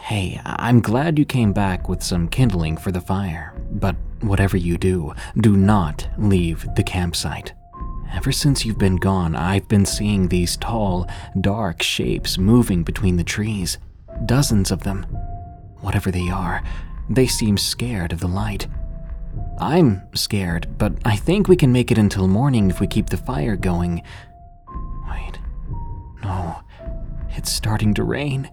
Hey, I'm glad you came back with some kindling for the fire, but whatever you do, do not leave the campsite. Ever since you've been gone, I've been seeing these tall, dark shapes moving between the trees. Dozens of them. Whatever they are, they seem scared of the light. I'm scared, but I think we can make it until morning if we keep the fire going. Wait. No. It's starting to rain.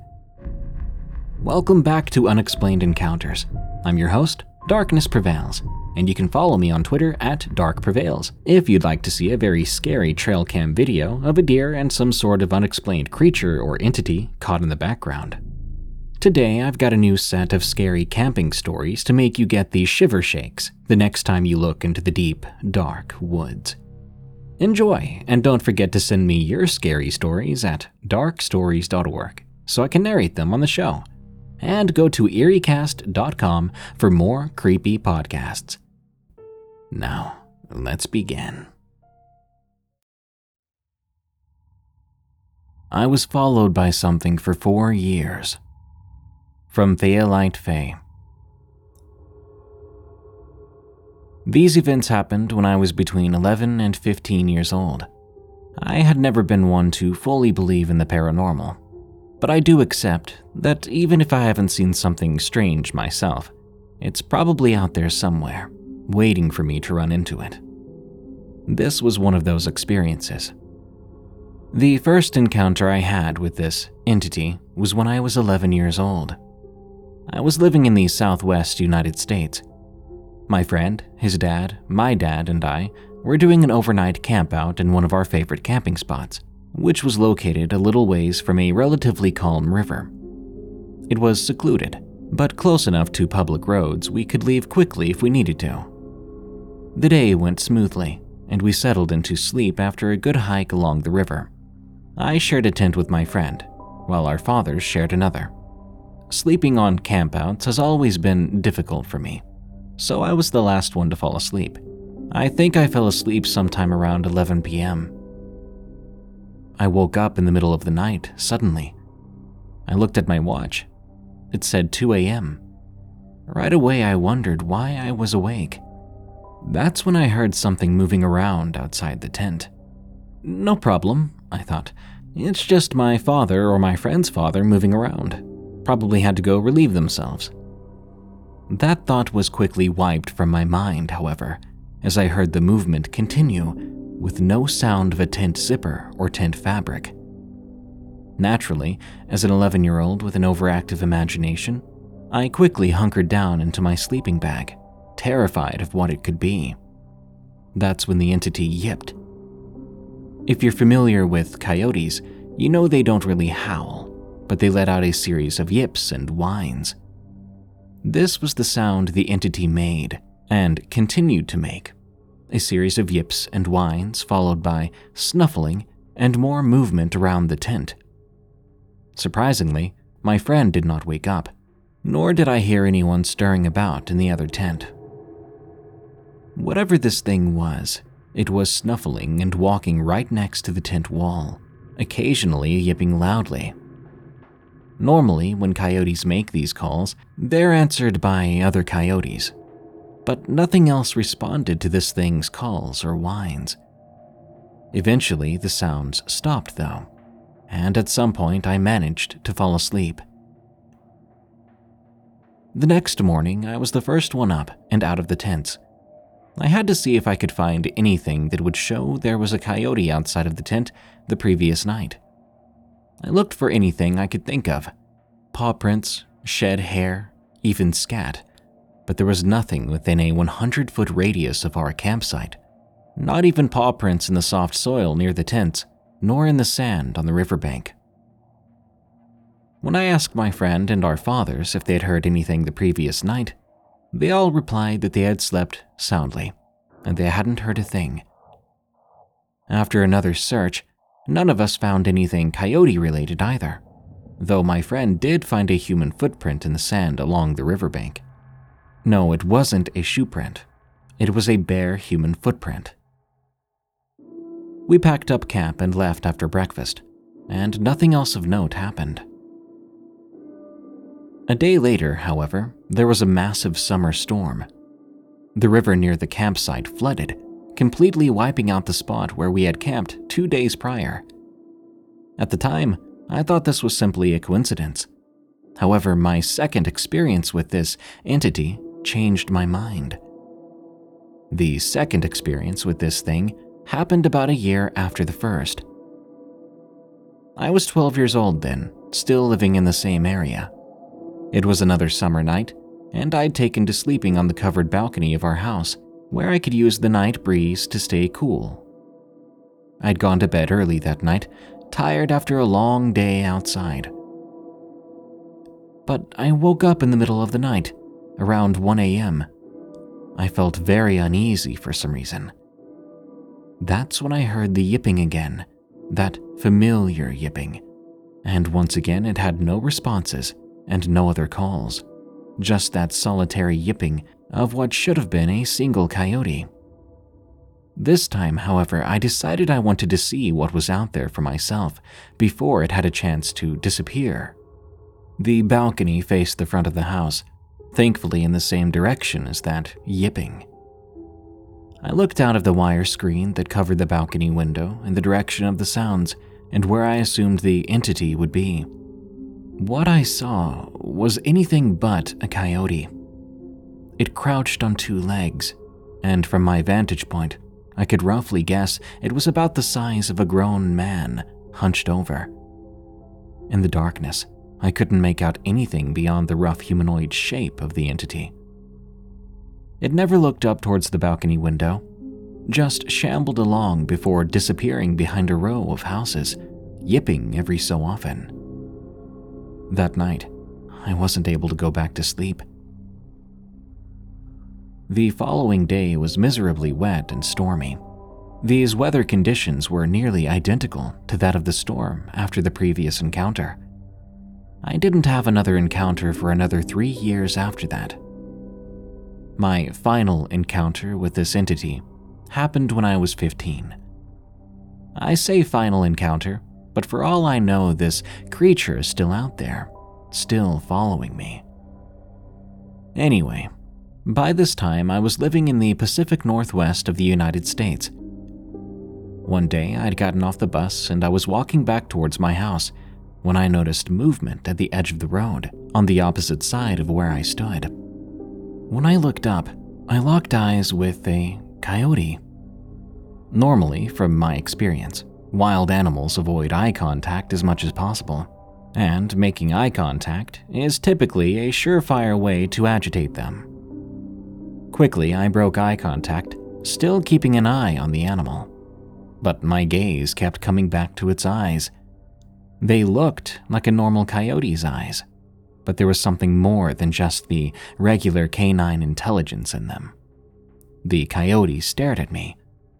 Welcome back to Unexplained Encounters. I'm your host, Darkness Prevails, and you can follow me on Twitter at Dark Prevails if you'd like to see a very scary trail cam video of a deer and some sort of unexplained creature or entity caught in the background. Today, I've got a new set of scary camping stories to make you get the shiver shakes the next time you look into the deep, dark woods. Enjoy, and don't forget to send me your scary stories at darkstories.org so I can narrate them on the show and go to eeriecast.com for more creepy podcasts. Now, let's begin. I was followed by something for four years. From FayaliteFey. These events happened when I was between 11 and 15 years old. I had never been one to fully believe in the paranormal, but I do accept that even if I haven't seen something strange myself, it's probably out there somewhere, waiting for me to run into it. This was one of those experiences. The first encounter I had with this entity was when I was 11 years old. I was living in the southwest United States. My friend, his dad, my dad, and I were doing an overnight campout in one of our favorite camping spots which was located a little ways from a relatively calm river. It was secluded, but close enough to public roads we could leave quickly if we needed to. The day went smoothly, and we settled into sleep after a good hike along the river. I shared a tent with my friend, while our fathers shared another. Sleeping on campouts has always been difficult for me, so I was the last one to fall asleep. I think I fell asleep sometime around 11 p.m. I woke up in the middle of the night, suddenly. I looked at my watch. It said 2 a.m. Right away, I wondered why I was awake. That's when I heard something moving around outside the tent. No problem, I thought. It's just my father or my friend's father moving around. Probably had to go relieve themselves. That thought was quickly wiped from my mind, however, as I heard the movement continue with no sound of a tent zipper or tent fabric. Naturally, as an 11 year old with an overactive imagination, I quickly hunkered down into my sleeping bag, terrified of what it could be. That's when the entity yipped. If you're familiar with coyotes, you know they don't really howl, but they let out a series of yips and whines. This was the sound the entity made and continued to make a series of yips and whines, followed by snuffling and more movement around the tent. Surprisingly, my friend did not wake up, nor did I hear anyone stirring about in the other tent. Whatever this thing was, it was snuffling and walking right next to the tent wall, occasionally yipping loudly. Normally, when coyotes make these calls, they're answered by other coyotes, but nothing else responded to this thing's calls or whines. Eventually, the sounds stopped, though, and at some point I managed to fall asleep. The next morning, I was the first one up and out of the tents. I had to see if I could find anything that would show there was a coyote outside of the tent the previous night. I looked for anything I could think of paw prints, shed hair, even scat, but there was nothing within a 100 foot radius of our campsite. Not even paw prints in the soft soil near the tents, nor in the sand on the riverbank. When I asked my friend and our fathers if they had heard anything the previous night, they all replied that they had slept soundly and they hadn't heard a thing. After another search, none of us found anything coyote related either, though my friend did find a human footprint in the sand along the riverbank. No, it wasn't a shoe print, it was a bare human footprint. We packed up camp and left after breakfast, and nothing else of note happened. A day later, however, there was a massive summer storm. The river near the campsite flooded, completely wiping out the spot where we had camped two days prior. At the time, I thought this was simply a coincidence. However, my second experience with this entity changed my mind. The second experience with this thing happened about a year after the first. I was 12 years old then, still living in the same area. It was another summer night, and I'd taken to sleeping on the covered balcony of our house, where I could use the night breeze to stay cool. I'd gone to bed early that night, tired after a long day outside. But I woke up in the middle of the night, around 1 a.m. I felt very uneasy for some reason. That's when I heard the yipping again, that familiar yipping, and once again it had no responses and no other calls, just that solitary yipping of what should have been a single coyote. This time, however, I decided I wanted to see what was out there for myself before it had a chance to disappear. The balcony faced the front of the house, thankfully in the same direction as that yipping. I looked out of the wire screen that covered the balcony window in the direction of the sounds and where I assumed the entity would be. What I saw was anything but a coyote. It crouched on two legs, and from my vantage point, I could roughly guess it was about the size of a grown man hunched over. In the darkness, I couldn't make out anything beyond the rough humanoid shape of the entity. It never looked up towards the balcony window, just shambled along before disappearing behind a row of houses, yipping every so often. That night, I wasn't able to go back to sleep. The following day was miserably wet and stormy. These weather conditions were nearly identical to that of the storm after the previous encounter. I didn't have another encounter for another three years after that. My final encounter with this entity happened when I was 15. I say final encounter but for all I know, this creature is still out there, still following me. Anyway, by this time I was living in the Pacific Northwest of the United States. One day I'd gotten off the bus and I was walking back towards my house when I noticed movement at the edge of the road on the opposite side of where I stood. When I looked up, I locked eyes with a coyote. Normally, from my experience, Wild animals avoid eye contact as much as possible, and making eye contact is typically a surefire way to agitate them. Quickly, I broke eye contact, still keeping an eye on the animal. But my gaze kept coming back to its eyes. They looked like a normal coyote's eyes, but there was something more than just the regular canine intelligence in them. The coyote stared at me,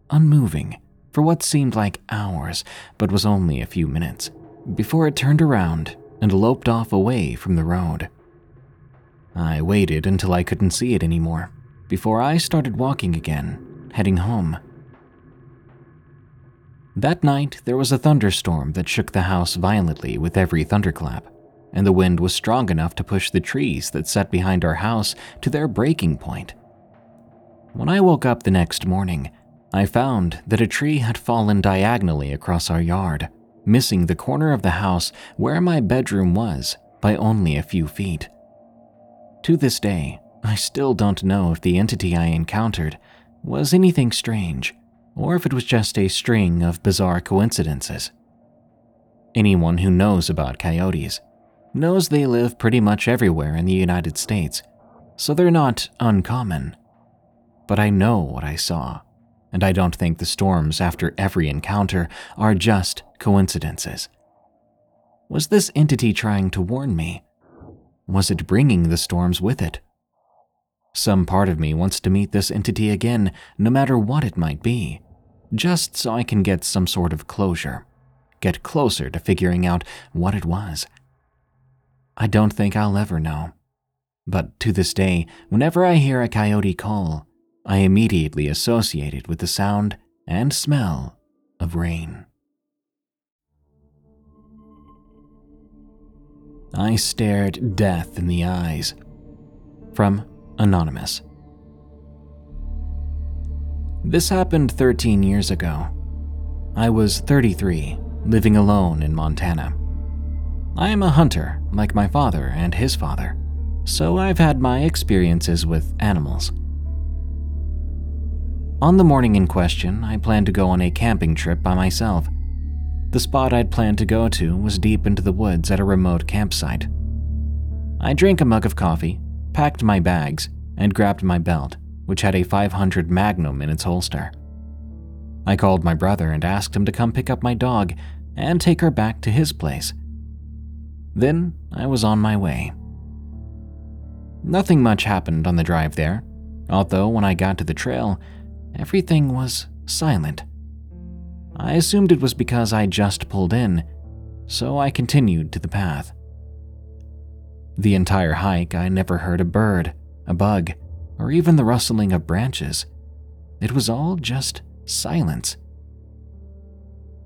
unmoving, for what seemed like hours, but was only a few minutes, before it turned around and loped off away from the road. I waited until I couldn't see it anymore, before I started walking again, heading home. That night, there was a thunderstorm that shook the house violently with every thunderclap, and the wind was strong enough to push the trees that sat behind our house to their breaking point. When I woke up the next morning, I found that a tree had fallen diagonally across our yard, missing the corner of the house where my bedroom was by only a few feet. To this day, I still don't know if the entity I encountered was anything strange or if it was just a string of bizarre coincidences. Anyone who knows about coyotes knows they live pretty much everywhere in the United States, so they're not uncommon. But I know what I saw, and I don't think the storms after every encounter are just coincidences. Was this entity trying to warn me? Was it bringing the storms with it? Some part of me wants to meet this entity again, no matter what it might be, just so I can get some sort of closure, get closer to figuring out what it was. I don't think I'll ever know. But to this day, whenever I hear a coyote call, I immediately associate it with the sound and smell of rain. I stared death in the eyes. From Anonymous. This happened 13 years ago. I was 33, living alone in Montana. I am a hunter, like my father and his father, so I've had my experiences with animals. On the morning in question, I planned to go on a camping trip by myself. The spot I'd planned to go to was deep into the woods at a remote campsite. I drank a mug of coffee, packed my bags, and grabbed my belt, which had a 500 Magnum in its holster. I called my brother and asked him to come pick up my dog and take her back to his place. Then I was on my way. Nothing much happened on the drive there, although when I got to the trail, everything was silent. I assumed it was because I just pulled in, so I continued to the path. The entire hike, I never heard a bird, a bug, or even the rustling of branches. It was all just silence.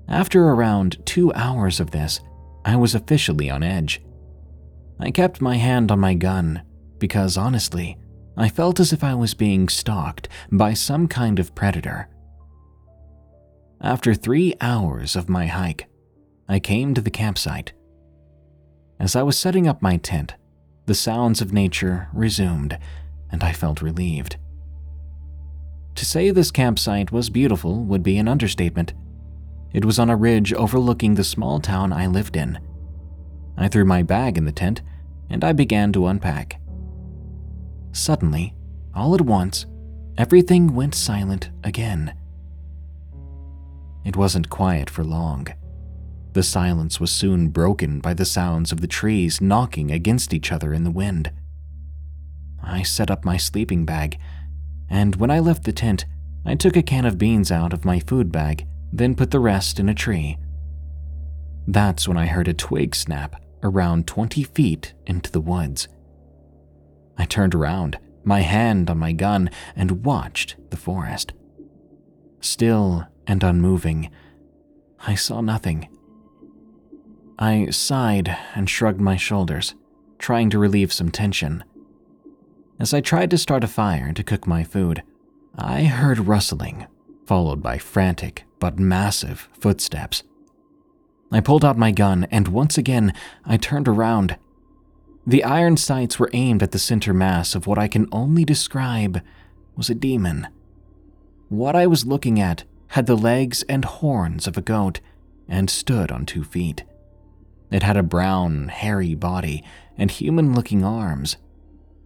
After around two hours of this, I was officially on edge. I kept my hand on my gun because honestly, I felt as if I was being stalked by some kind of predator. After three hours of my hike, I came to the campsite. As I was setting up my tent, the sounds of nature resumed, and I felt relieved. To say this campsite was beautiful would be an understatement. It was on a ridge overlooking the small town I lived in. I threw my bag in the tent and I began to unpack. Suddenly, all at once, everything went silent again. It wasn't quiet for long. The silence was soon broken by the sounds of the trees knocking against each other in the wind. I set up my sleeping bag, and when I left the tent, I took a can of beans out of my food bag, then put the rest in a tree. That's when I heard a twig snap around 20 feet into the woods. I turned around, my hand on my gun, and watched the forest. Still and unmoving, I saw nothing. I sighed and shrugged my shoulders, trying to relieve some tension. As I tried to start a fire to cook my food, I heard rustling, followed by frantic but massive footsteps. I pulled out my gun, and once again, I turned around. The iron sights were aimed at the center mass of what I can only describe was a demon. What I was looking at had the legs and horns of a goat and stood on two feet. It had a brown, hairy body and human looking arms.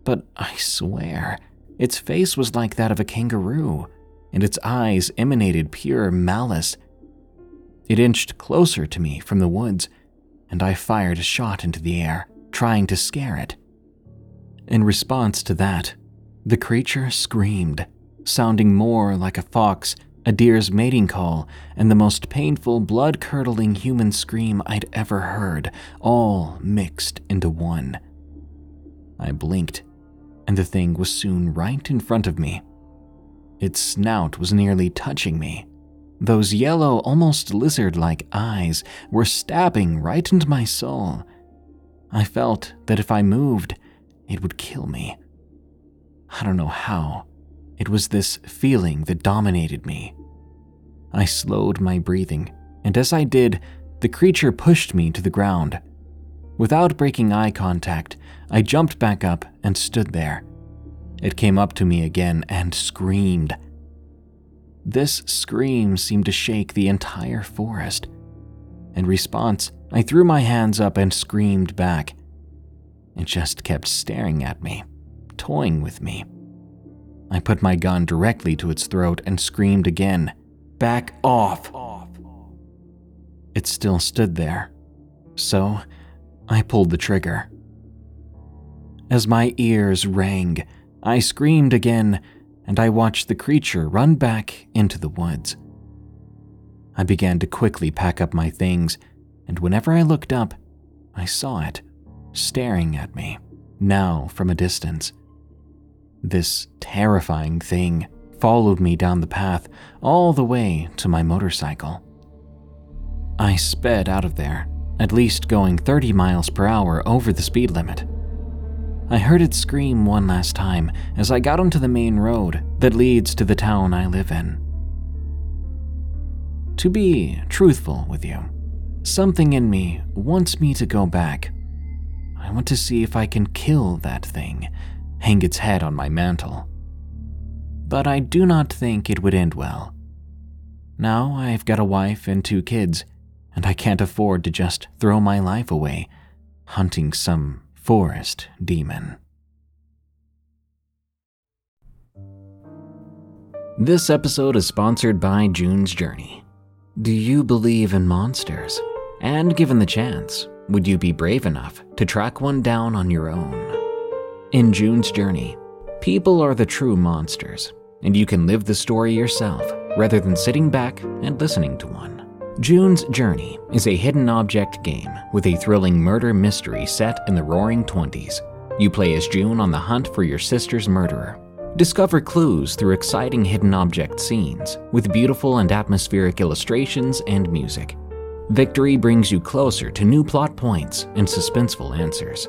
But I swear, its face was like that of a kangaroo, and its eyes emanated pure malice it inched closer to me from the woods, and I fired a shot into the air, trying to scare it. In response to that, the creature screamed, sounding more like a fox, a deer's mating call, and the most painful, blood curdling human scream I'd ever heard, all mixed into one. I blinked, and the thing was soon right in front of me. Its snout was nearly touching me, those yellow, almost lizard like eyes were stabbing right into my soul. I felt that if I moved, it would kill me. I don't know how. It was this feeling that dominated me. I slowed my breathing, and as I did, the creature pushed me to the ground. Without breaking eye contact, I jumped back up and stood there. It came up to me again and screamed. This scream seemed to shake the entire forest. In response, I threw my hands up and screamed back. It just kept staring at me, toying with me. I put my gun directly to its throat and screamed again, Back off! It still stood there, so I pulled the trigger. As my ears rang, I screamed again and I watched the creature run back into the woods. I began to quickly pack up my things, and whenever I looked up, I saw it, staring at me, now from a distance. This terrifying thing followed me down the path all the way to my motorcycle. I sped out of there, at least going 30 miles per hour over the speed limit. I heard it scream one last time as I got onto the main road that leads to the town I live in. To be truthful with you, something in me wants me to go back. I want to see if I can kill that thing, hang its head on my mantle. But I do not think it would end well. Now I've got a wife and two kids, and I can't afford to just throw my life away hunting some Forest Demon. This episode is sponsored by June's Journey. Do you believe in monsters? And given the chance, would you be brave enough to track one down on your own? In June's Journey, people are the true monsters, and you can live the story yourself rather than sitting back and listening to one. June's Journey is a hidden object game with a thrilling murder mystery set in the roaring 20s. You play as June on the hunt for your sister's murderer. Discover clues through exciting hidden object scenes with beautiful and atmospheric illustrations and music. Victory brings you closer to new plot points and suspenseful answers.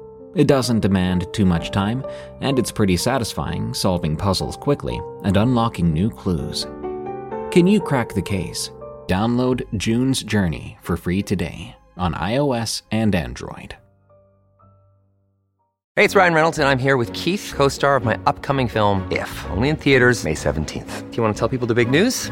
It doesn't demand too much time, and it's pretty satisfying solving puzzles quickly and unlocking new clues. Can you crack the case? Download June's Journey for free today on iOS and Android. Hey, it's Ryan Reynolds, and I'm here with Keith, co star of my upcoming film, If, only in theaters, May 17th. Do you want to tell people the big news?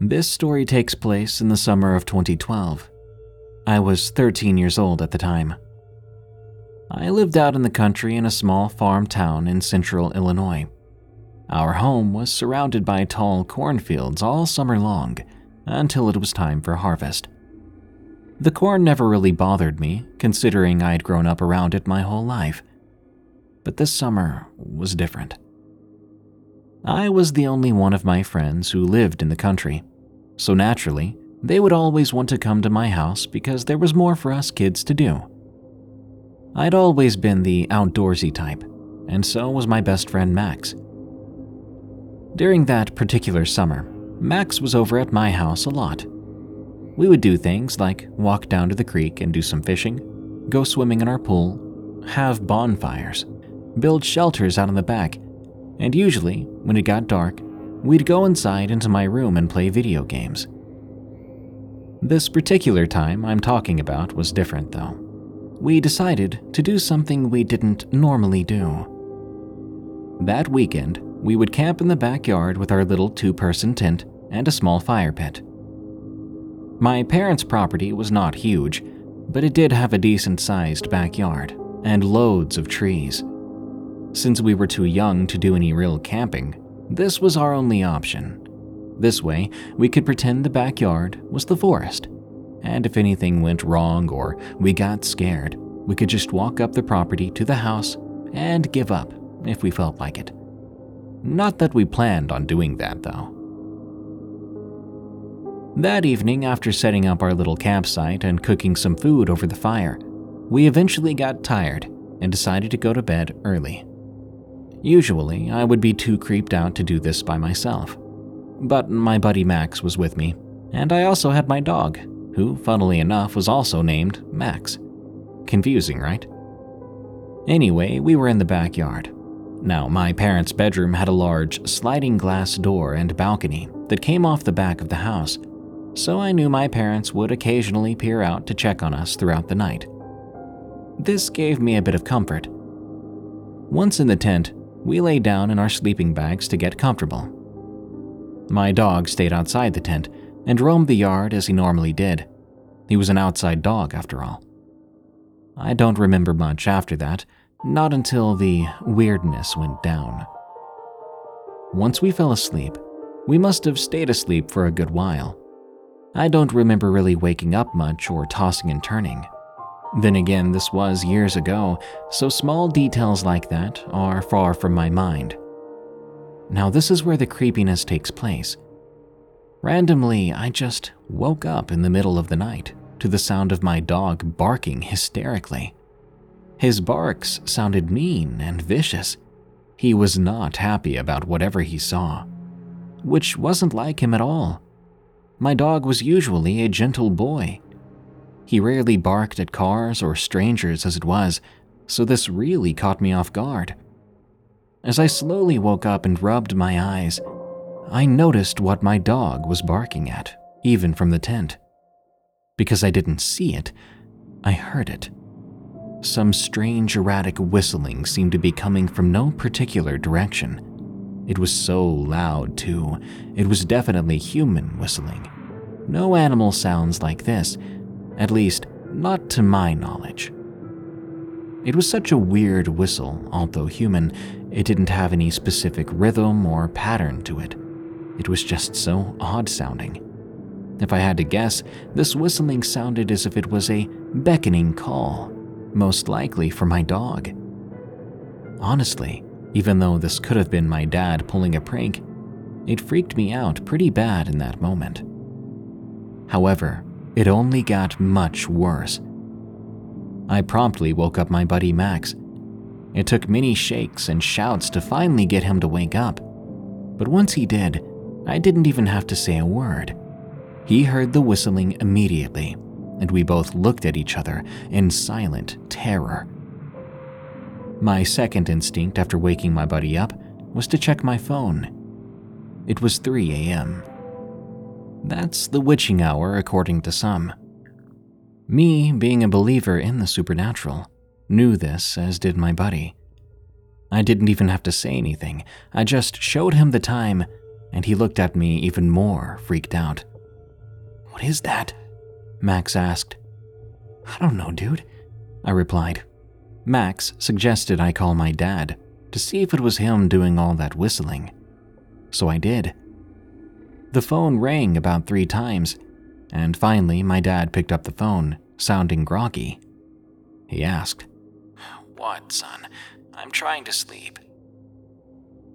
This story takes place in the summer of 2012. I was 13 years old at the time. I lived out in the country in a small farm town in central Illinois. Our home was surrounded by tall cornfields all summer long until it was time for harvest. The corn never really bothered me, considering I'd grown up around it my whole life. But this summer was different. I was the only one of my friends who lived in the country, so naturally, they would always want to come to my house because there was more for us kids to do. I'd always been the outdoorsy type, and so was my best friend Max. During that particular summer, Max was over at my house a lot. We would do things like walk down to the creek and do some fishing, go swimming in our pool, have bonfires, build shelters out in the back, and usually, when it got dark, we'd go inside into my room and play video games. This particular time I'm talking about was different, though. We decided to do something we didn't normally do. That weekend, we would camp in the backyard with our little two person tent and a small fire pit. My parents' property was not huge, but it did have a decent sized backyard, and loads of trees. Since we were too young to do any real camping, this was our only option. This way, we could pretend the backyard was the forest, and if anything went wrong or we got scared, we could just walk up the property to the house and give up if we felt like it. Not that we planned on doing that, though. That evening, after setting up our little campsite and cooking some food over the fire, we eventually got tired and decided to go to bed early. Usually, I would be too creeped out to do this by myself. But my buddy Max was with me, and I also had my dog, who, funnily enough, was also named Max. Confusing, right? Anyway, we were in the backyard. Now, my parents' bedroom had a large sliding glass door and balcony that came off the back of the house, so I knew my parents would occasionally peer out to check on us throughout the night. This gave me a bit of comfort. Once in the tent, we lay down in our sleeping bags to get comfortable. My dog stayed outside the tent and roamed the yard as he normally did. He was an outside dog, after all. I don't remember much after that, not until the weirdness went down. Once we fell asleep, we must have stayed asleep for a good while. I don't remember really waking up much or tossing and turning. Then again, this was years ago, so small details like that are far from my mind. Now, this is where the creepiness takes place. Randomly, I just woke up in the middle of the night to the sound of my dog barking hysterically. His barks sounded mean and vicious. He was not happy about whatever he saw, which wasn't like him at all. My dog was usually a gentle boy he rarely barked at cars or strangers as it was, so this really caught me off guard. As I slowly woke up and rubbed my eyes, I noticed what my dog was barking at, even from the tent. Because I didn't see it, I heard it. Some strange erratic whistling seemed to be coming from no particular direction. It was so loud, too. It was definitely human whistling. No animal sounds like this, at least, not to my knowledge. It was such a weird whistle, although human, it didn't have any specific rhythm or pattern to it. It was just so odd sounding. If I had to guess, this whistling sounded as if it was a beckoning call, most likely for my dog. Honestly, even though this could have been my dad pulling a prank, it freaked me out pretty bad in that moment. However, it only got much worse. I promptly woke up my buddy Max. It took many shakes and shouts to finally get him to wake up. But once he did, I didn't even have to say a word. He heard the whistling immediately, and we both looked at each other in silent terror. My second instinct after waking my buddy up was to check my phone. It was 3 a.m. That's the witching hour, according to some. Me, being a believer in the supernatural, knew this, as did my buddy. I didn't even have to say anything, I just showed him the time, and he looked at me even more freaked out. What is that? Max asked. I don't know, dude, I replied. Max suggested I call my dad to see if it was him doing all that whistling. So I did. The phone rang about three times, and finally my dad picked up the phone, sounding groggy. He asked, What, son? I'm trying to sleep.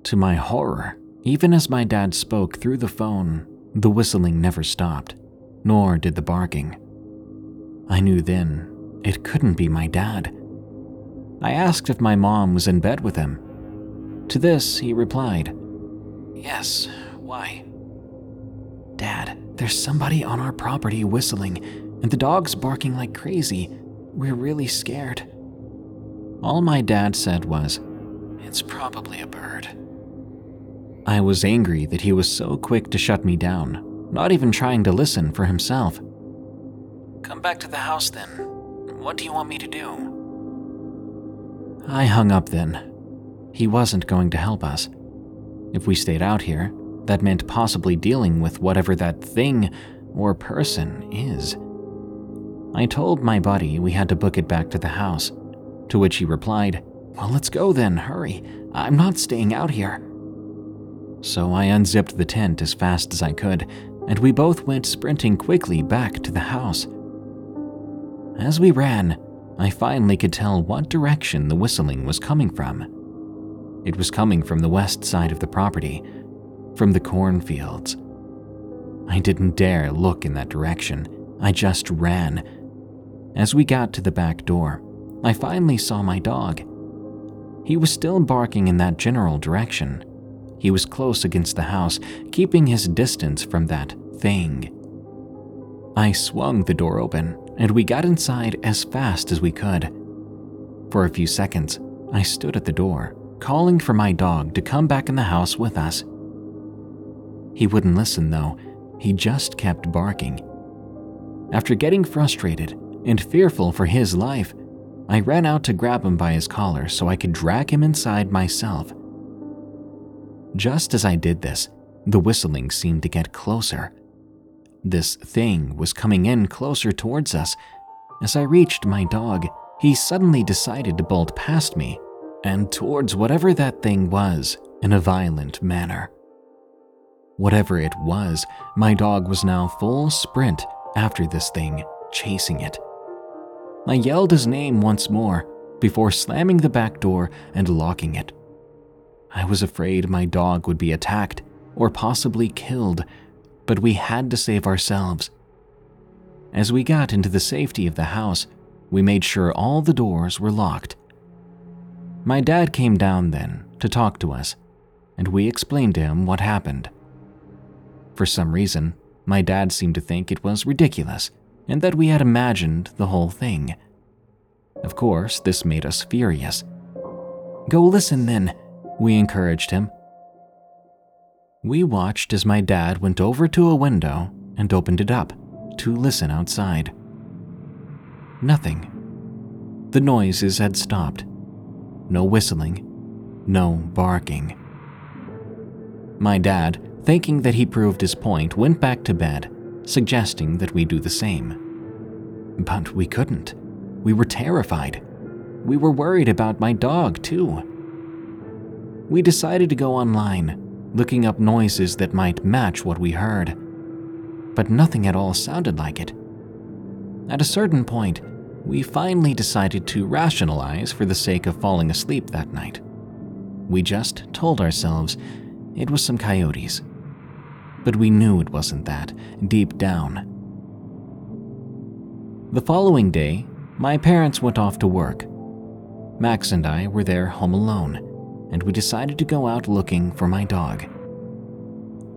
To my horror, even as my dad spoke through the phone, the whistling never stopped, nor did the barking. I knew then it couldn't be my dad. I asked if my mom was in bed with him. To this, he replied, Yes, why? Dad, there's somebody on our property whistling, and the dog's barking like crazy. We're really scared. All my dad said was, It's probably a bird. I was angry that he was so quick to shut me down, not even trying to listen for himself. Come back to the house then. What do you want me to do? I hung up then. He wasn't going to help us. If we stayed out here, that meant possibly dealing with whatever that thing or person is. I told my buddy we had to book it back to the house, To which he replied, Well, let's go then, hurry. I'm not staying out here. So I unzipped the tent as fast as I could, and we both went sprinting quickly back to the house. As we ran, I finally could tell what direction the whistling was coming from. It was coming from the west side of the property, from the cornfields. I didn't dare look in that direction, I just ran. As we got to the back door, I finally saw my dog. He was still barking in that general direction. He was close against the house, keeping his distance from that thing. I swung the door open, and we got inside as fast as we could. For a few seconds, I stood at the door, calling for my dog to come back in the house with us. He wouldn't listen, though, he just kept barking. After getting frustrated and fearful for his life, I ran out to grab him by his collar so I could drag him inside myself. Just as I did this, the whistling seemed to get closer. This thing was coming in closer towards us. As I reached my dog, he suddenly decided to bolt past me and towards whatever that thing was in a violent manner. Whatever it was, my dog was now full sprint after this thing, chasing it. I yelled his name once more before slamming the back door and locking it. I was afraid my dog would be attacked or possibly killed but we had to save ourselves. As we got into the safety of the house, we made sure all the doors were locked. My dad came down then to talk to us, and we explained to him what happened. For some reason, my dad seemed to think it was ridiculous and that we had imagined the whole thing. Of course, this made us furious. Go listen then, we encouraged him we watched as my dad went over to a window and opened it up to listen outside. Nothing. The noises had stopped. No whistling, no barking. My dad, thinking that he proved his point, went back to bed, suggesting that we do the same. But we couldn't. We were terrified. We were worried about my dog, too. We decided to go online looking up noises that might match what we heard. But nothing at all sounded like it. At a certain point, we finally decided to rationalize for the sake of falling asleep that night. We just told ourselves it was some coyotes. But we knew it wasn't that, deep down. The following day, my parents went off to work. Max and I were there home alone and we decided to go out looking for my dog.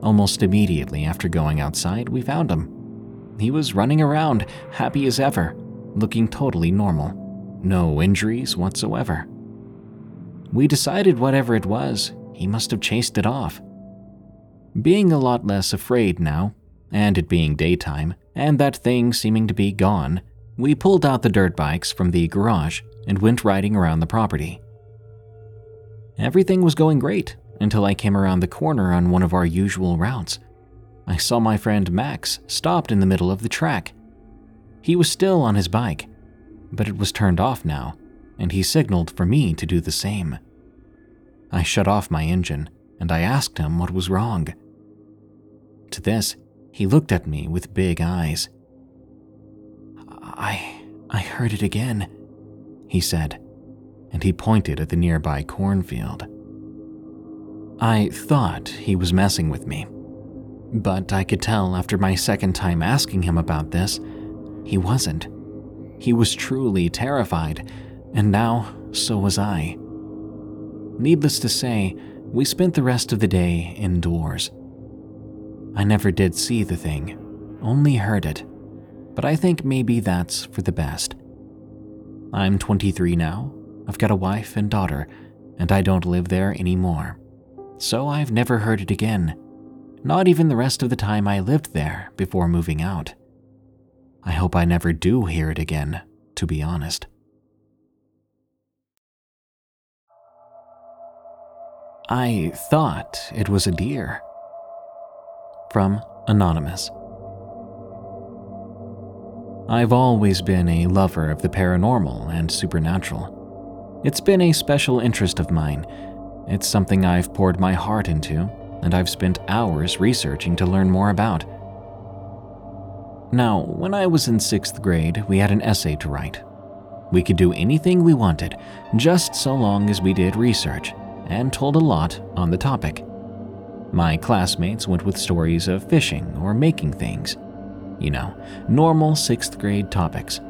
Almost immediately after going outside, we found him. He was running around, happy as ever, looking totally normal. No injuries whatsoever. We decided whatever it was, he must have chased it off. Being a lot less afraid now, and it being daytime, and that thing seeming to be gone, we pulled out the dirt bikes from the garage and went riding around the property. Everything was going great until I came around the corner on one of our usual routes. I saw my friend Max stopped in the middle of the track. He was still on his bike, but it was turned off now, and he signaled for me to do the same. I shut off my engine and I asked him what was wrong. To this, he looked at me with big eyes. I I heard it again, he said and he pointed at the nearby cornfield. I thought he was messing with me, but I could tell after my second time asking him about this, he wasn't. He was truly terrified, and now so was I. Needless to say, we spent the rest of the day indoors. I never did see the thing, only heard it, but I think maybe that's for the best. I'm 23 now, I've got a wife and daughter, and I don't live there anymore. So I've never heard it again, not even the rest of the time I lived there before moving out. I hope I never do hear it again, to be honest. I thought it was a deer. From Anonymous. I've always been a lover of the paranormal and supernatural. It's been a special interest of mine. It's something I've poured my heart into, and I've spent hours researching to learn more about. Now, when I was in sixth grade, we had an essay to write. We could do anything we wanted, just so long as we did research and told a lot on the topic. My classmates went with stories of fishing or making things. You know, normal sixth grade topics.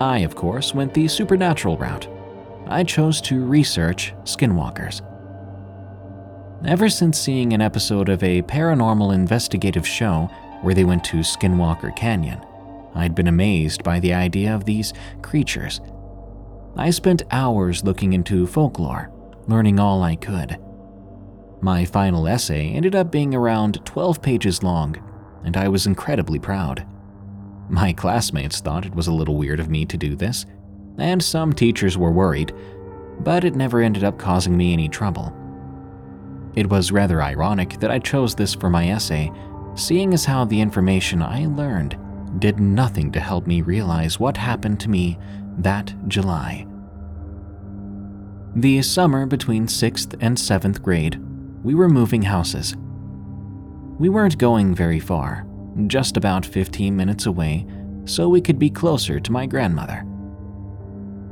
I, of course, went the supernatural route. I chose to research skinwalkers. Ever since seeing an episode of a paranormal investigative show where they went to Skinwalker Canyon, I'd been amazed by the idea of these creatures. I spent hours looking into folklore, learning all I could. My final essay ended up being around 12 pages long, and I was incredibly proud. My classmates thought it was a little weird of me to do this, and some teachers were worried, but it never ended up causing me any trouble. It was rather ironic that I chose this for my essay, seeing as how the information I learned did nothing to help me realize what happened to me that July. The summer between 6th and 7th grade, we were moving houses. We weren't going very far, just about 15 minutes away, so we could be closer to my grandmother.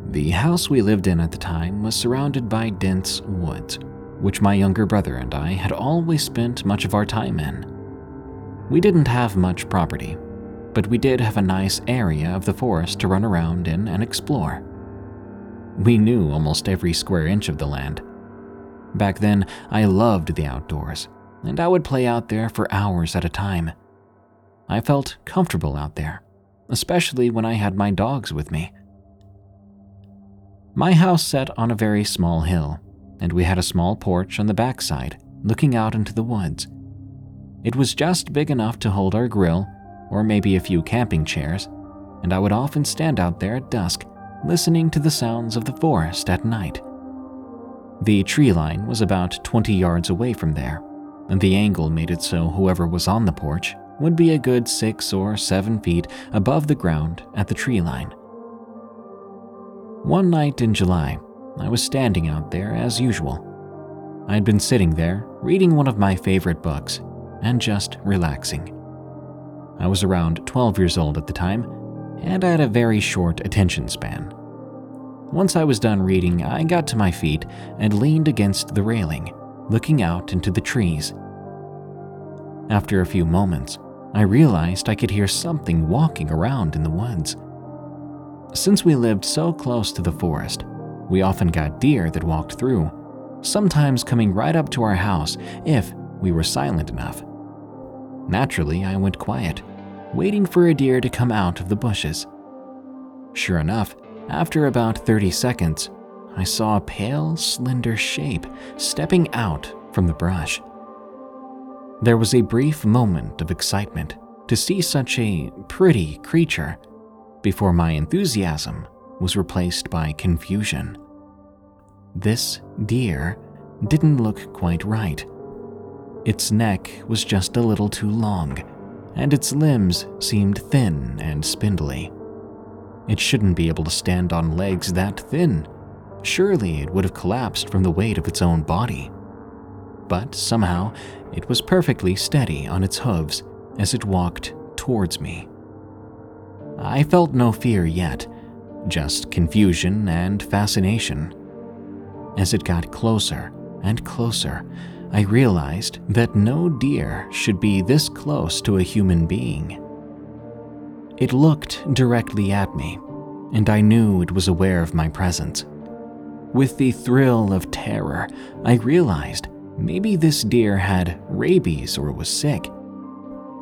The house we lived in at the time was surrounded by dense woods, which my younger brother and I had always spent much of our time in. We didn't have much property, but we did have a nice area of the forest to run around in and explore. We knew almost every square inch of the land. Back then, I loved the outdoors, and I would play out there for hours at a time. I felt comfortable out there, especially when I had my dogs with me. My house sat on a very small hill, and we had a small porch on the backside looking out into the woods. It was just big enough to hold our grill, or maybe a few camping chairs, and I would often stand out there at dusk listening to the sounds of the forest at night. The tree line was about 20 yards away from there, and the angle made it so whoever was on the porch would be a good six or seven feet above the ground at the tree line. One night in July, I was standing out there as usual. I'd been sitting there reading one of my favorite books and just relaxing. I was around 12 years old at the time, and I had a very short attention span. Once I was done reading, I got to my feet and leaned against the railing, looking out into the trees. After a few moments, I realized I could hear something walking around in the woods. Since we lived so close to the forest, we often got deer that walked through, sometimes coming right up to our house if we were silent enough. Naturally, I went quiet, waiting for a deer to come out of the bushes. Sure enough, after about 30 seconds, I saw a pale, slender shape stepping out from the brush. There was a brief moment of excitement to see such a pretty creature before my enthusiasm was replaced by confusion. This deer didn't look quite right. Its neck was just a little too long, and its limbs seemed thin and spindly. It shouldn't be able to stand on legs that thin. Surely it would have collapsed from the weight of its own body. But somehow, it was perfectly steady on its hooves as it walked towards me. I felt no fear yet, just confusion and fascination. As it got closer and closer, I realized that no deer should be this close to a human being. It looked directly at me, and I knew it was aware of my presence. With the thrill of terror, I realized maybe this deer had rabies or was sick.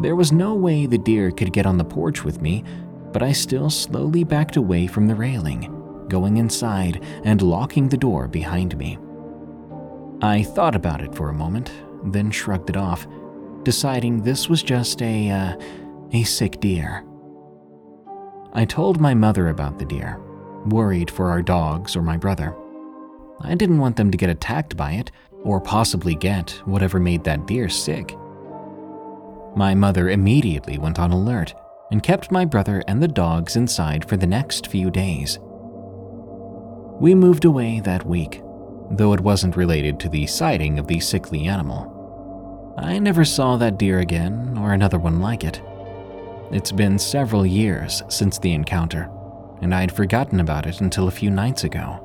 There was no way the deer could get on the porch with me, but I still slowly backed away from the railing, going inside and locking the door behind me. I thought about it for a moment, then shrugged it off, deciding this was just a, uh, a sick deer. I told my mother about the deer, worried for our dogs or my brother. I didn't want them to get attacked by it or possibly get whatever made that deer sick. My mother immediately went on alert and kept my brother and the dogs inside for the next few days. We moved away that week, though it wasn't related to the sighting of the sickly animal. I never saw that deer again or another one like it. It's been several years since the encounter, and I'd forgotten about it until a few nights ago.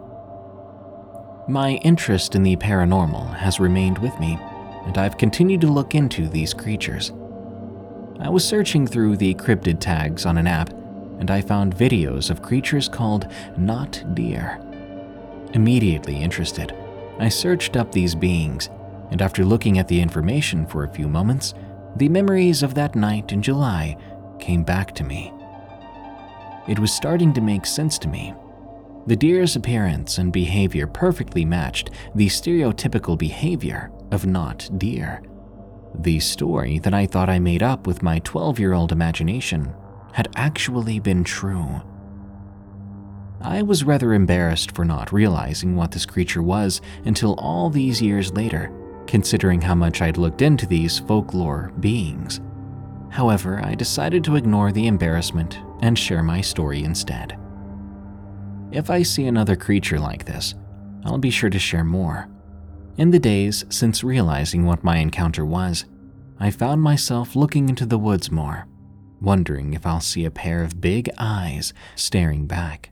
My interest in the paranormal has remained with me, and I've continued to look into these creatures. I was searching through the cryptid tags on an app, and I found videos of creatures called not deer. Immediately interested, I searched up these beings, and after looking at the information for a few moments, the memories of that night in July came back to me. It was starting to make sense to me. The deer's appearance and behavior perfectly matched the stereotypical behavior of not deer. The story that I thought I made up with my 12 year old imagination had actually been true. I was rather embarrassed for not realizing what this creature was until all these years later, considering how much I'd looked into these folklore beings. However, I decided to ignore the embarrassment and share my story instead. If I see another creature like this, I'll be sure to share more. In the days since realizing what my encounter was, I found myself looking into the woods more, wondering if I'll see a pair of big eyes staring back.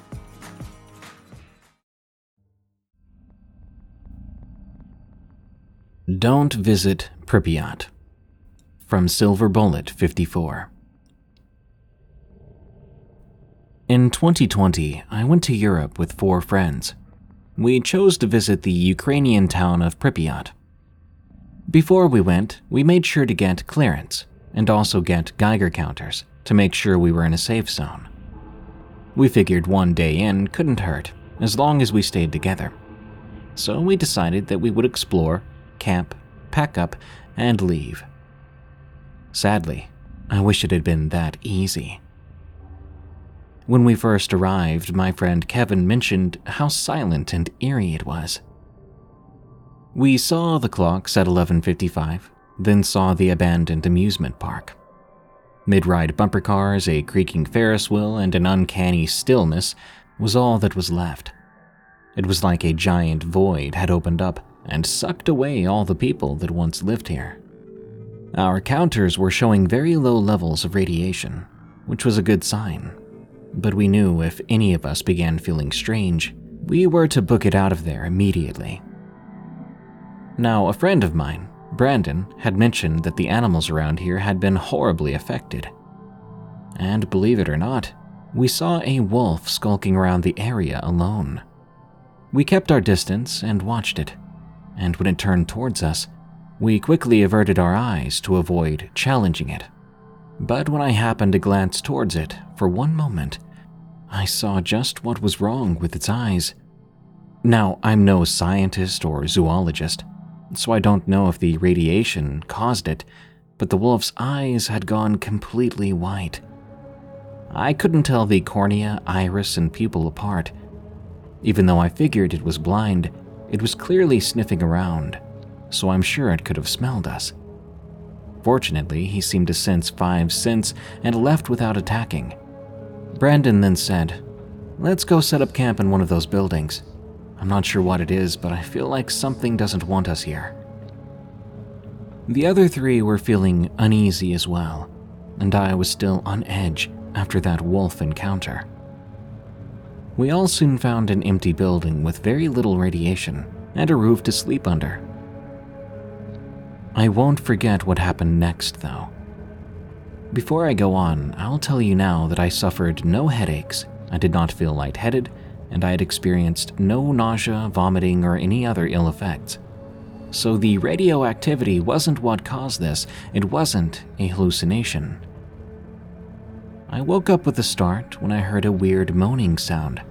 Don't visit Pripyat. From Silver Bullet 54. In 2020, I went to Europe with four friends. We chose to visit the Ukrainian town of Pripyat. Before we went, we made sure to get clearance and also get Geiger counters to make sure we were in a safe zone. We figured one day in couldn't hurt as long as we stayed together. So we decided that we would explore camp, pack up, and leave. Sadly, I wish it had been that easy. When we first arrived, my friend Kevin mentioned how silent and eerie it was. We saw the clocks at 11:55, then saw the abandoned amusement park. Mid-ride bumper cars, a creaking Ferris wheel, and an uncanny stillness was all that was left. It was like a giant void had opened up, and sucked away all the people that once lived here. Our counters were showing very low levels of radiation, which was a good sign. But we knew if any of us began feeling strange, we were to book it out of there immediately. Now, a friend of mine, Brandon, had mentioned that the animals around here had been horribly affected. And believe it or not, we saw a wolf skulking around the area alone. We kept our distance and watched it and when it turned towards us, we quickly averted our eyes to avoid challenging it. But when I happened to glance towards it for one moment, I saw just what was wrong with its eyes. Now, I'm no scientist or zoologist, so I don't know if the radiation caused it, but the wolf's eyes had gone completely white. I couldn't tell the cornea, iris, and pupil apart. Even though I figured it was blind, it was clearly sniffing around, so I'm sure it could have smelled us. Fortunately, he seemed to sense five scents and left without attacking. Brandon then said, Let's go set up camp in one of those buildings. I'm not sure what it is, but I feel like something doesn't want us here. The other three were feeling uneasy as well, and I was still on edge after that wolf encounter. We all soon found an empty building with very little radiation and a roof to sleep under. I won't forget what happened next, though. Before I go on, I'll tell you now that I suffered no headaches, I did not feel lightheaded, and I had experienced no nausea, vomiting, or any other ill effects. So the radioactivity wasn't what caused this, it wasn't a hallucination. I woke up with a start when I heard a weird moaning sound.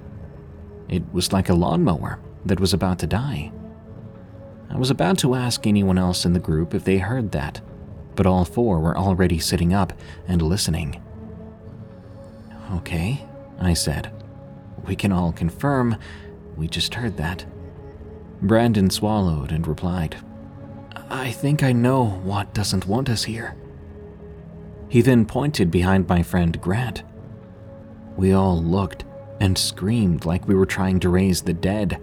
It was like a lawnmower, that was about to die. I was about to ask anyone else in the group if they heard that, but all four were already sitting up and listening. Okay, I said. We can all confirm we just heard that. Brandon swallowed and replied, I think I know what doesn't want us here. He then pointed behind my friend Grant. We all looked and screamed like we were trying to raise the dead.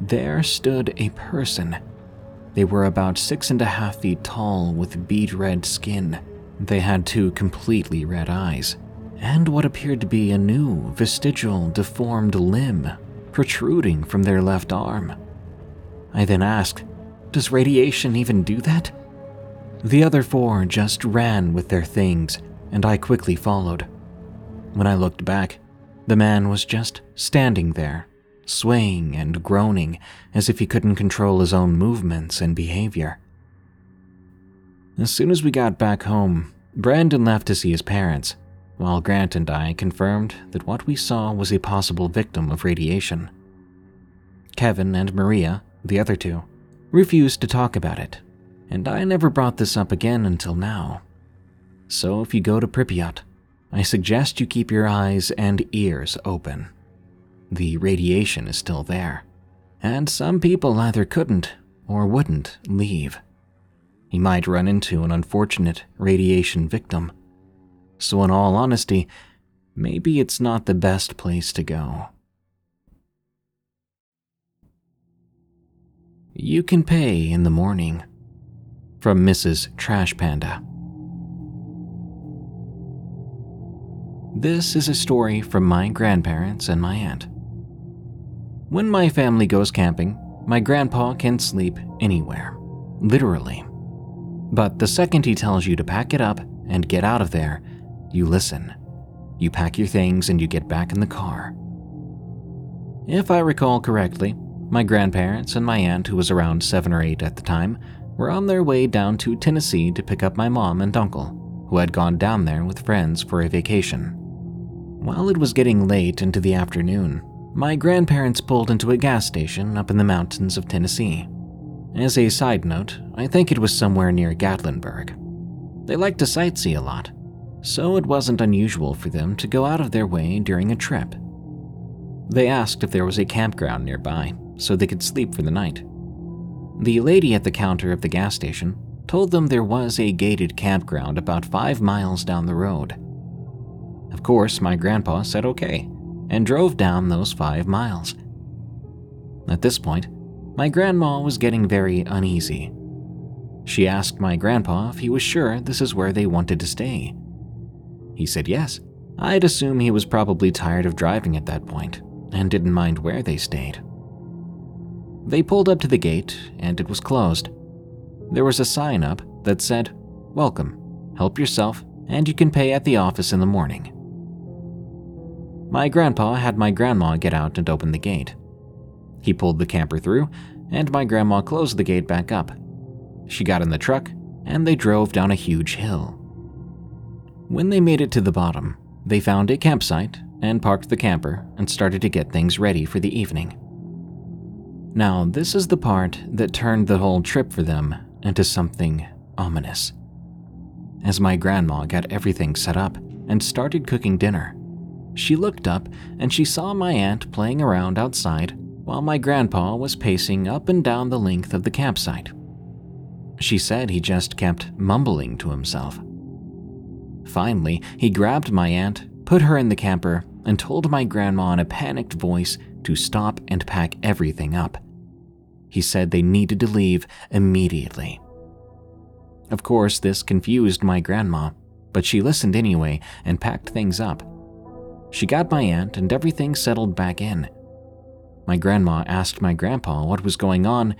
There stood a person. They were about six and a half feet tall with bead red skin. They had two completely red eyes, and what appeared to be a new, vestigial, deformed limb protruding from their left arm. I then asked, Does radiation even do that? The other four just ran with their things, and I quickly followed. When I looked back, the man was just standing there, swaying and groaning as if he couldn't control his own movements and behavior. As soon as we got back home, Brandon left to see his parents, while Grant and I confirmed that what we saw was a possible victim of radiation. Kevin and Maria, the other two, refused to talk about it, and I never brought this up again until now. So if you go to Pripyat, I suggest you keep your eyes and ears open. The radiation is still there, and some people either couldn't or wouldn't leave. You might run into an unfortunate radiation victim. So, in all honesty, maybe it's not the best place to go. You can pay in the morning. From Mrs. Trash Panda. This is a story from my grandparents and my aunt. When my family goes camping, my grandpa can sleep anywhere, literally. But the second he tells you to pack it up and get out of there, you listen. You pack your things and you get back in the car. If I recall correctly, my grandparents and my aunt, who was around seven or eight at the time, were on their way down to Tennessee to pick up my mom and uncle, who had gone down there with friends for a vacation. While it was getting late into the afternoon, my grandparents pulled into a gas station up in the mountains of Tennessee. As a side note, I think it was somewhere near Gatlinburg. They like to sightsee a lot, so it wasn't unusual for them to go out of their way during a trip. They asked if there was a campground nearby so they could sleep for the night. The lady at the counter of the gas station told them there was a gated campground about five miles down the road. Of course, my grandpa said okay and drove down those five miles. At this point, my grandma was getting very uneasy. She asked my grandpa if he was sure this is where they wanted to stay. He said yes. I'd assume he was probably tired of driving at that point and didn't mind where they stayed. They pulled up to the gate and it was closed. There was a sign up that said, Welcome, help yourself, and you can pay at the office in the morning. My grandpa had my grandma get out and open the gate. He pulled the camper through, and my grandma closed the gate back up. She got in the truck, and they drove down a huge hill. When they made it to the bottom, they found a campsite and parked the camper and started to get things ready for the evening. Now, this is the part that turned the whole trip for them into something ominous. As my grandma got everything set up and started cooking dinner, she looked up and she saw my aunt playing around outside while my grandpa was pacing up and down the length of the campsite. She said he just kept mumbling to himself. Finally, he grabbed my aunt, put her in the camper, and told my grandma in a panicked voice to stop and pack everything up. He said they needed to leave immediately. Of course, this confused my grandma, but she listened anyway and packed things up. She got my aunt and everything settled back in. My grandma asked my grandpa what was going on,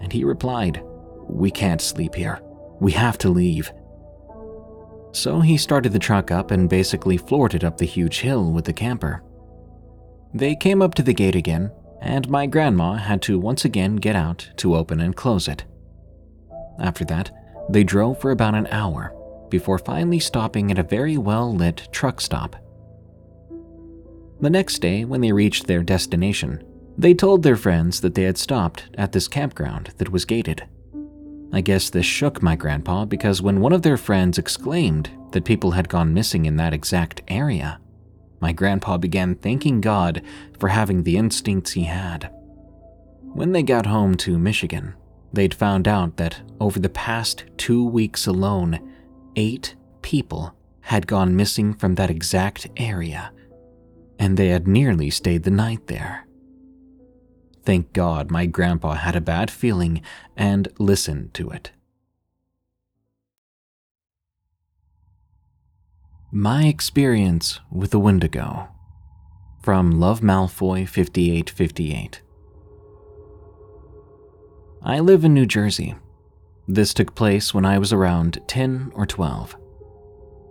and he replied, We can't sleep here. We have to leave. So he started the truck up and basically floored it up the huge hill with the camper. They came up to the gate again, and my grandma had to once again get out to open and close it. After that, they drove for about an hour before finally stopping at a very well lit truck stop. The next day, when they reached their destination, They told their friends that they had stopped at this campground that was gated. I guess this shook my grandpa because when one of their friends exclaimed that people had gone missing in that exact area, my grandpa began thanking God for having the instincts he had. When they got home to Michigan, they'd found out that over the past two weeks alone, eight people had gone missing from that exact area, and they had nearly stayed the night there. Thank God my grandpa had a bad feeling and listened to it. My experience with the Wendigo from Love Malfoy 5858. I live in New Jersey. This took place when I was around 10 or 12.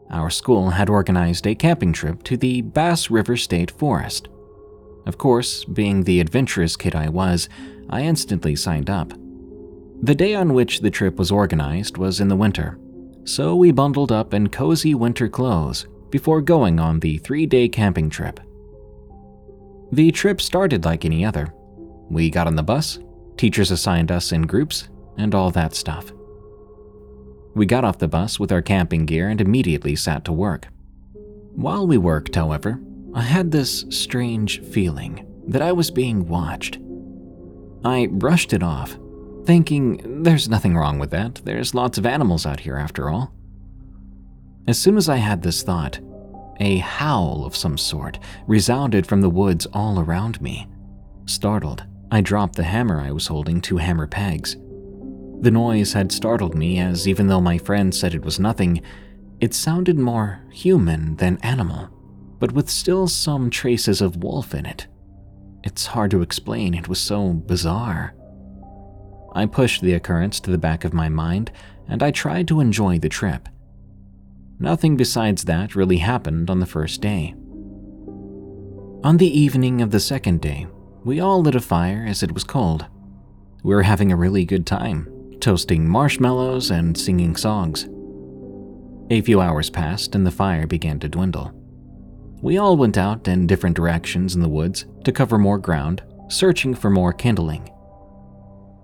Our school had organized a camping trip to the Bass River State Forest. Of course, being the adventurous kid I was, I instantly signed up. The day on which the trip was organized was in the winter, so we bundled up in cozy winter clothes before going on the three day camping trip. The trip started like any other. We got on the bus, teachers assigned us in groups, and all that stuff. We got off the bus with our camping gear and immediately sat to work. While we worked, however, I had this strange feeling that I was being watched. I brushed it off, thinking there's nothing wrong with that, there's lots of animals out here after all. As soon as I had this thought, a howl of some sort resounded from the woods all around me. Startled, I dropped the hammer I was holding to hammer pegs. The noise had startled me, as even though my friend said it was nothing, it sounded more human than animal but with still some traces of wolf in it. It's hard to explain, it was so bizarre. I pushed the occurrence to the back of my mind and I tried to enjoy the trip. Nothing besides that really happened on the first day. On the evening of the second day, we all lit a fire as it was cold. We were having a really good time, toasting marshmallows and singing songs. A few hours passed and the fire began to dwindle. We all went out in different directions in the woods to cover more ground, searching for more kindling.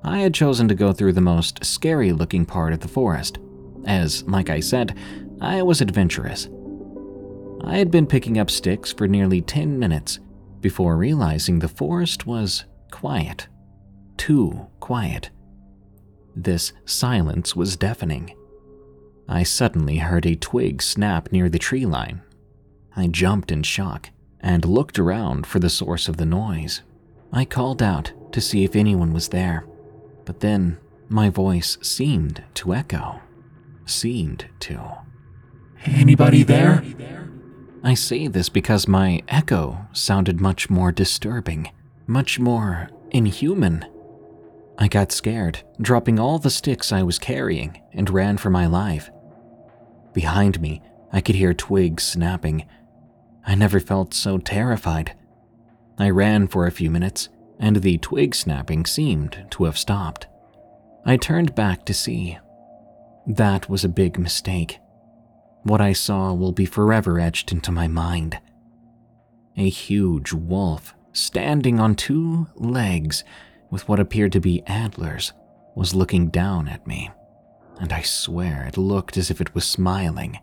I had chosen to go through the most scary looking part of the forest, as, like I said, I was adventurous. I had been picking up sticks for nearly 10 minutes before realizing the forest was quiet. Too quiet. This silence was deafening. I suddenly heard a twig snap near the tree line I jumped in shock and looked around for the source of the noise. I called out to see if anyone was there, but then my voice seemed to echo. Seemed to. Anybody there? I say this because my echo sounded much more disturbing, much more inhuman. I got scared, dropping all the sticks I was carrying, and ran for my life. Behind me, I could hear twigs snapping I never felt so terrified. I ran for a few minutes, and the twig snapping seemed to have stopped. I turned back to see. That was a big mistake. What I saw will be forever etched into my mind. A huge wolf, standing on two legs with what appeared to be antlers, was looking down at me, and I swear it looked as if it was smiling.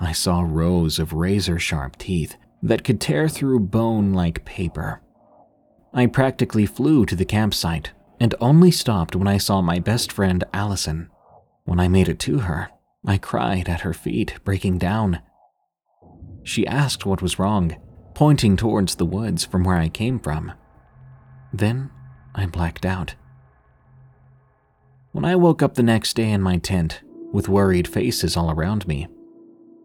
I saw rows of razor sharp teeth that could tear through bone like paper. I practically flew to the campsite and only stopped when I saw my best friend Allison. When I made it to her, I cried at her feet, breaking down. She asked what was wrong, pointing towards the woods from where I came from. Then I blacked out. When I woke up the next day in my tent, with worried faces all around me,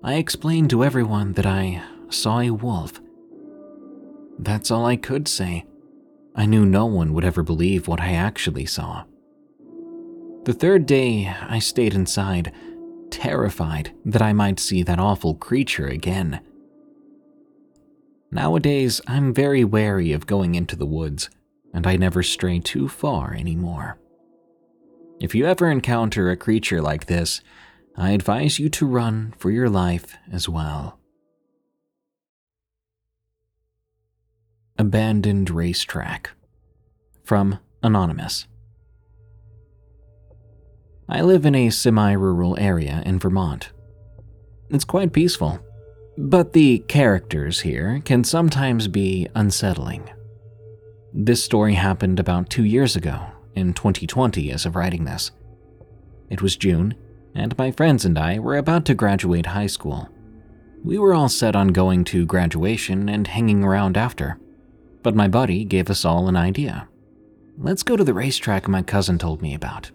I explained to everyone that I saw a wolf. That's all I could say. I knew no one would ever believe what I actually saw. The third day, I stayed inside, terrified that I might see that awful creature again. Nowadays, I'm very wary of going into the woods, and I never stray too far anymore. If you ever encounter a creature like this, I advise you to run for your life as well. Abandoned racetrack From Anonymous. I live in a semi rural area in Vermont. It's quite peaceful, but the characters here can sometimes be unsettling. This story happened about two years ago, in 2020, as of writing this. It was June, and my friends and I were about to graduate high school. We were all set on going to graduation and hanging around after, but my buddy gave us all an idea. Let's go to the racetrack my cousin told me about.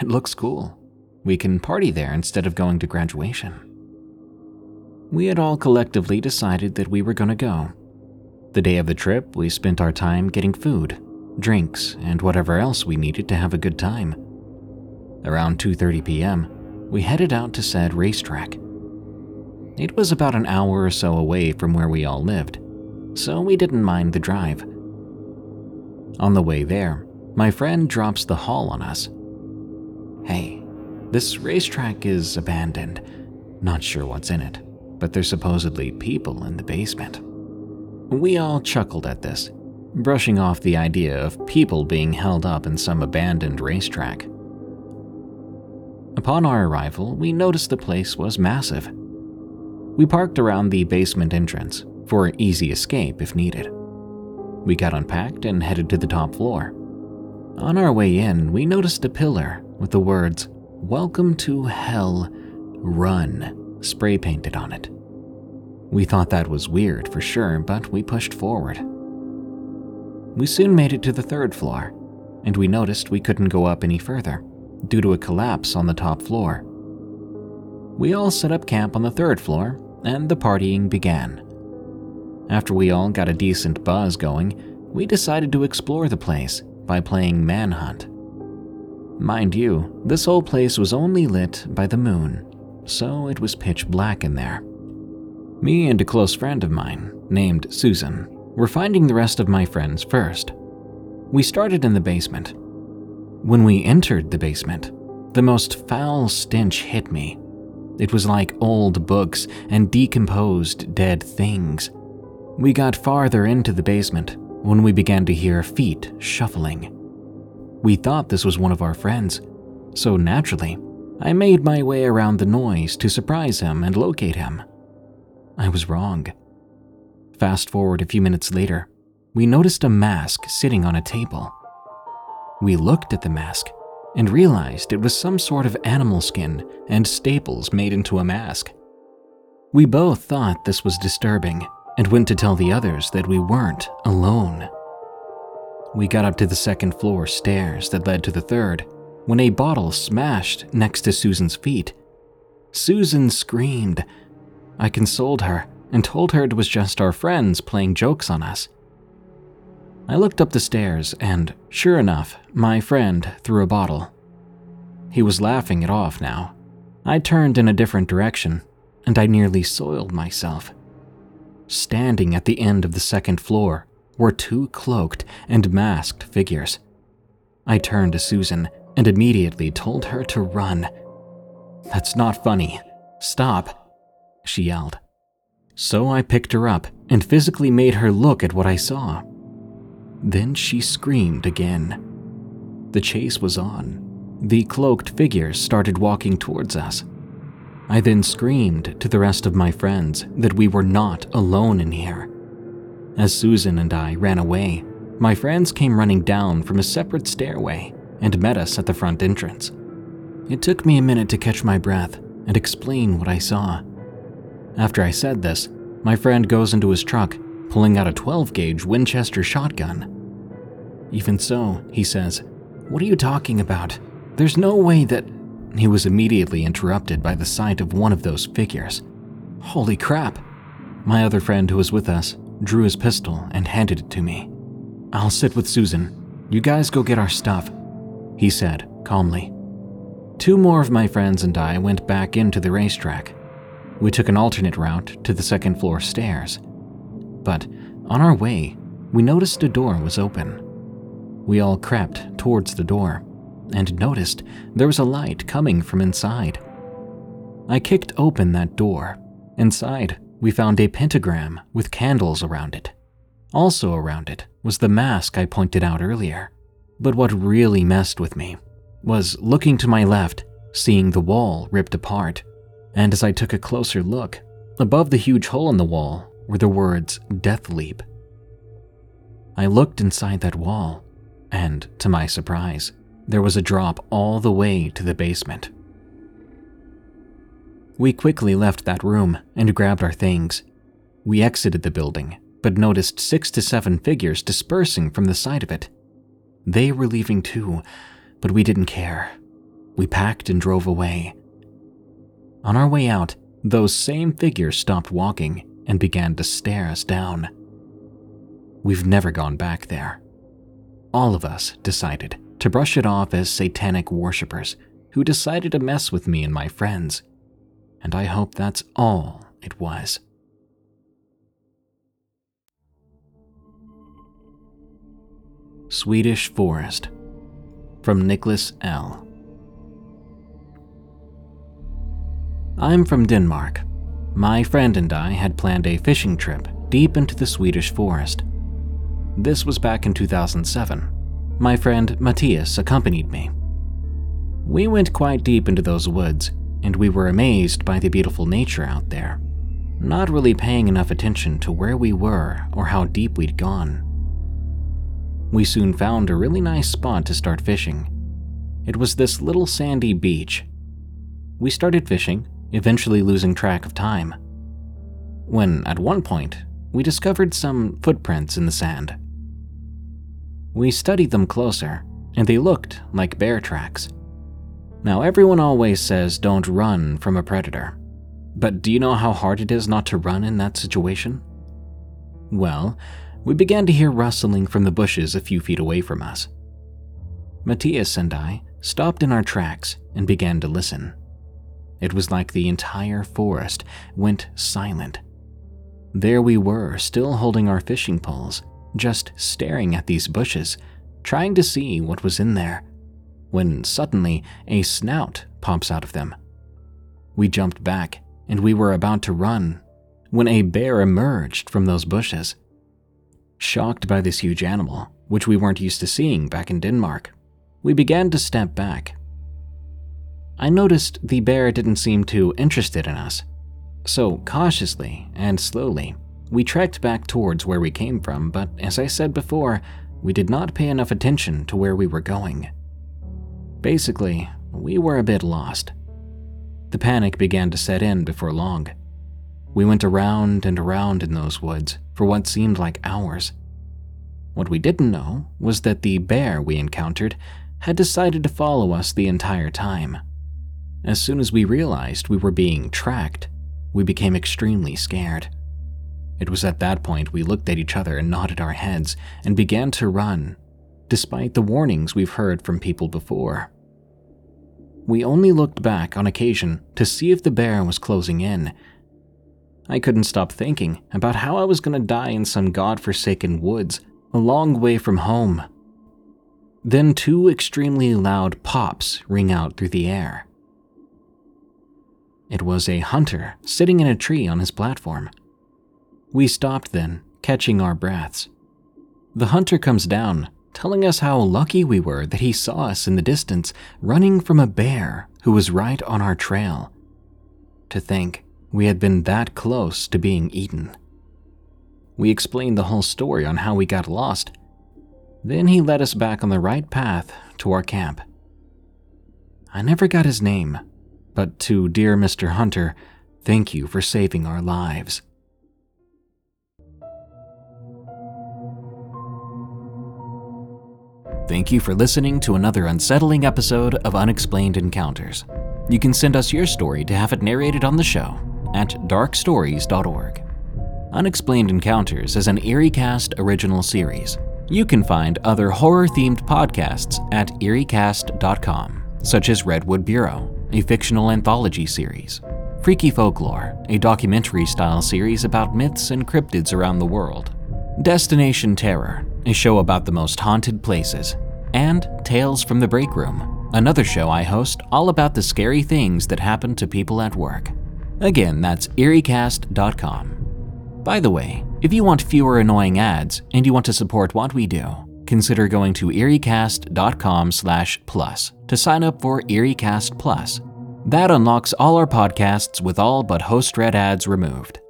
It looks cool. We can party there instead of going to graduation. We had all collectively decided that we were going to go. The day of the trip, we spent our time getting food, drinks, and whatever else we needed to have a good time. Around 2:30 p.m., we headed out to said racetrack. It was about an hour or so away from where we all lived, so we didn't mind the drive. On the way there, my friend drops the haul on us. Hey, this racetrack is abandoned. Not sure what's in it, but there's supposedly people in the basement. We all chuckled at this, brushing off the idea of people being held up in some abandoned racetrack. Upon our arrival, we noticed the place was massive. We parked around the basement entrance for easy escape if needed. We got unpacked and headed to the top floor. On our way in, we noticed a pillar with the words, Welcome to Hell, Run, spray painted on it. We thought that was weird for sure, but we pushed forward. We soon made it to the third floor, and we noticed we couldn't go up any further due to a collapse on the top floor. We all set up camp on the third floor, and the partying began. After we all got a decent buzz going, we decided to explore the place by playing Manhunt. Mind you, this whole place was only lit by the moon, so it was pitch black in there. Me and a close friend of mine, named Susan, were finding the rest of my friends first. We started in the basement. When we entered the basement, the most foul stench hit me. It was like old books and decomposed dead things. We got farther into the basement when we began to hear feet shuffling. We thought this was one of our friends, so naturally, I made my way around the noise to surprise him and locate him. I was wrong. Fast forward a few minutes later, we noticed a mask sitting on a table. We looked at the mask and realized it was some sort of animal skin and staples made into a mask. We both thought this was disturbing and went to tell the others that we weren't alone. We got up to the second floor stairs that led to the third when a bottle smashed next to Susan's feet. Susan screamed. I consoled her and told her it was just our friends playing jokes on us. I looked up the stairs, and sure enough, my friend threw a bottle. He was laughing it off now. I turned in a different direction, and I nearly soiled myself. Standing at the end of the second floor were two cloaked and masked figures. I turned to Susan and immediately told her to run. That's not funny. Stop, she yelled. So I picked her up and physically made her look at what I saw. Then she screamed again. The chase was on. The cloaked figures started walking towards us. I then screamed to the rest of my friends that we were not alone in here. As Susan and I ran away, my friends came running down from a separate stairway and met us at the front entrance. It took me a minute to catch my breath and explain what I saw. After I said this, my friend goes into his truck, pulling out a 12 gauge Winchester shotgun. Even so, he says, What are you talking about? There's no way that. He was immediately interrupted by the sight of one of those figures. Holy crap! My other friend who was with us drew his pistol and handed it to me. I'll sit with Susan. You guys go get our stuff, he said calmly. Two more of my friends and I went back into the racetrack. We took an alternate route to the second floor stairs. But on our way, we noticed a door was open. We all crept towards the door and noticed there was a light coming from inside. I kicked open that door. Inside, we found a pentagram with candles around it. Also around it was the mask I pointed out earlier. But what really messed with me was looking to my left, seeing the wall ripped apart, and as I took a closer look, above the huge hole in the wall were the words Death Leap. I looked inside that wall, and to my surprise, there was a drop all the way to the basement. We quickly left that room and grabbed our things. We exited the building, but noticed six to seven figures dispersing from the side of it. They were leaving too, but we didn't care. We packed and drove away. On our way out, those same figures stopped walking and began to stare us down. We've never gone back there. All of us decided to brush it off as satanic worshippers who decided to mess with me and my friends. And I hope that's all it was. Swedish Forest from Nicholas L. I'm from Denmark. My friend and I had planned a fishing trip deep into the Swedish forest. This was back in 2007. My friend Matthias accompanied me. We went quite deep into those woods, and we were amazed by the beautiful nature out there, not really paying enough attention to where we were or how deep we'd gone. We soon found a really nice spot to start fishing. It was this little sandy beach. We started fishing, eventually losing track of time. When, at one point, we discovered some footprints in the sand. We studied them closer, and they looked like bear tracks. Now, everyone always says don't run from a predator. But do you know how hard it is not to run in that situation? Well, we began to hear rustling from the bushes a few feet away from us. Matthias and I stopped in our tracks and began to listen. It was like the entire forest went silent. There we were, still holding our fishing poles, just staring at these bushes, trying to see what was in there, when suddenly a snout pops out of them. We jumped back, and we were about to run when a bear emerged from those bushes. Shocked by this huge animal, which we weren't used to seeing back in Denmark, we began to step back. I noticed the bear didn't seem too interested in us, so cautiously and slowly, we trekked back towards where we came from, but as I said before, we did not pay enough attention to where we were going. Basically, we were a bit lost. The panic began to set in before long. We went around and around in those woods for what seemed like hours. What we didn't know was that the bear we encountered had decided to follow us the entire time. As soon as we realized we were being tracked, we became extremely scared. It was at that point we looked at each other and nodded our heads and began to run, despite the warnings we've heard from people before. We only looked back on occasion to see if the bear was closing in I couldn't stop thinking about how I was going to die in some god-forsaken woods a long way from home. Then two extremely loud pops ring out through the air. It was a hunter sitting in a tree on his platform. We stopped then, catching our breaths. The hunter comes down, telling us how lucky we were that he saw us in the distance running from a bear who was right on our trail. To think, we had been that close to being eaten. We explained the whole story on how we got lost. Then he led us back on the right path to our camp. I never got his name, but to dear Mr. Hunter, thank you for saving our lives. Thank you for listening to another unsettling episode of Unexplained Encounters. You can send us your story to have it narrated on the show at darkstories.org. Unexplained Encounters is an EerieCast original series. You can find other horror themed podcasts at eeriecast.com, such as Redwood Bureau, a fictional anthology series, Freaky Folklore, a documentary style series about myths and cryptids around the world, Destination Terror, a show about the most haunted places, and Tales from the Break Room, another show I host all about the scary things that happen to people at work. Again, that's eeriecast.com. By the way, if you want fewer annoying ads and you want to support what we do, consider going to eeriecast.com slash plus to sign up for EerieCast Plus. That unlocks all our podcasts with all but host-read ads removed.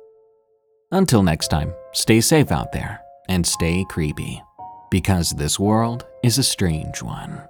Until next time, stay safe out there and stay creepy, because this world is a strange one.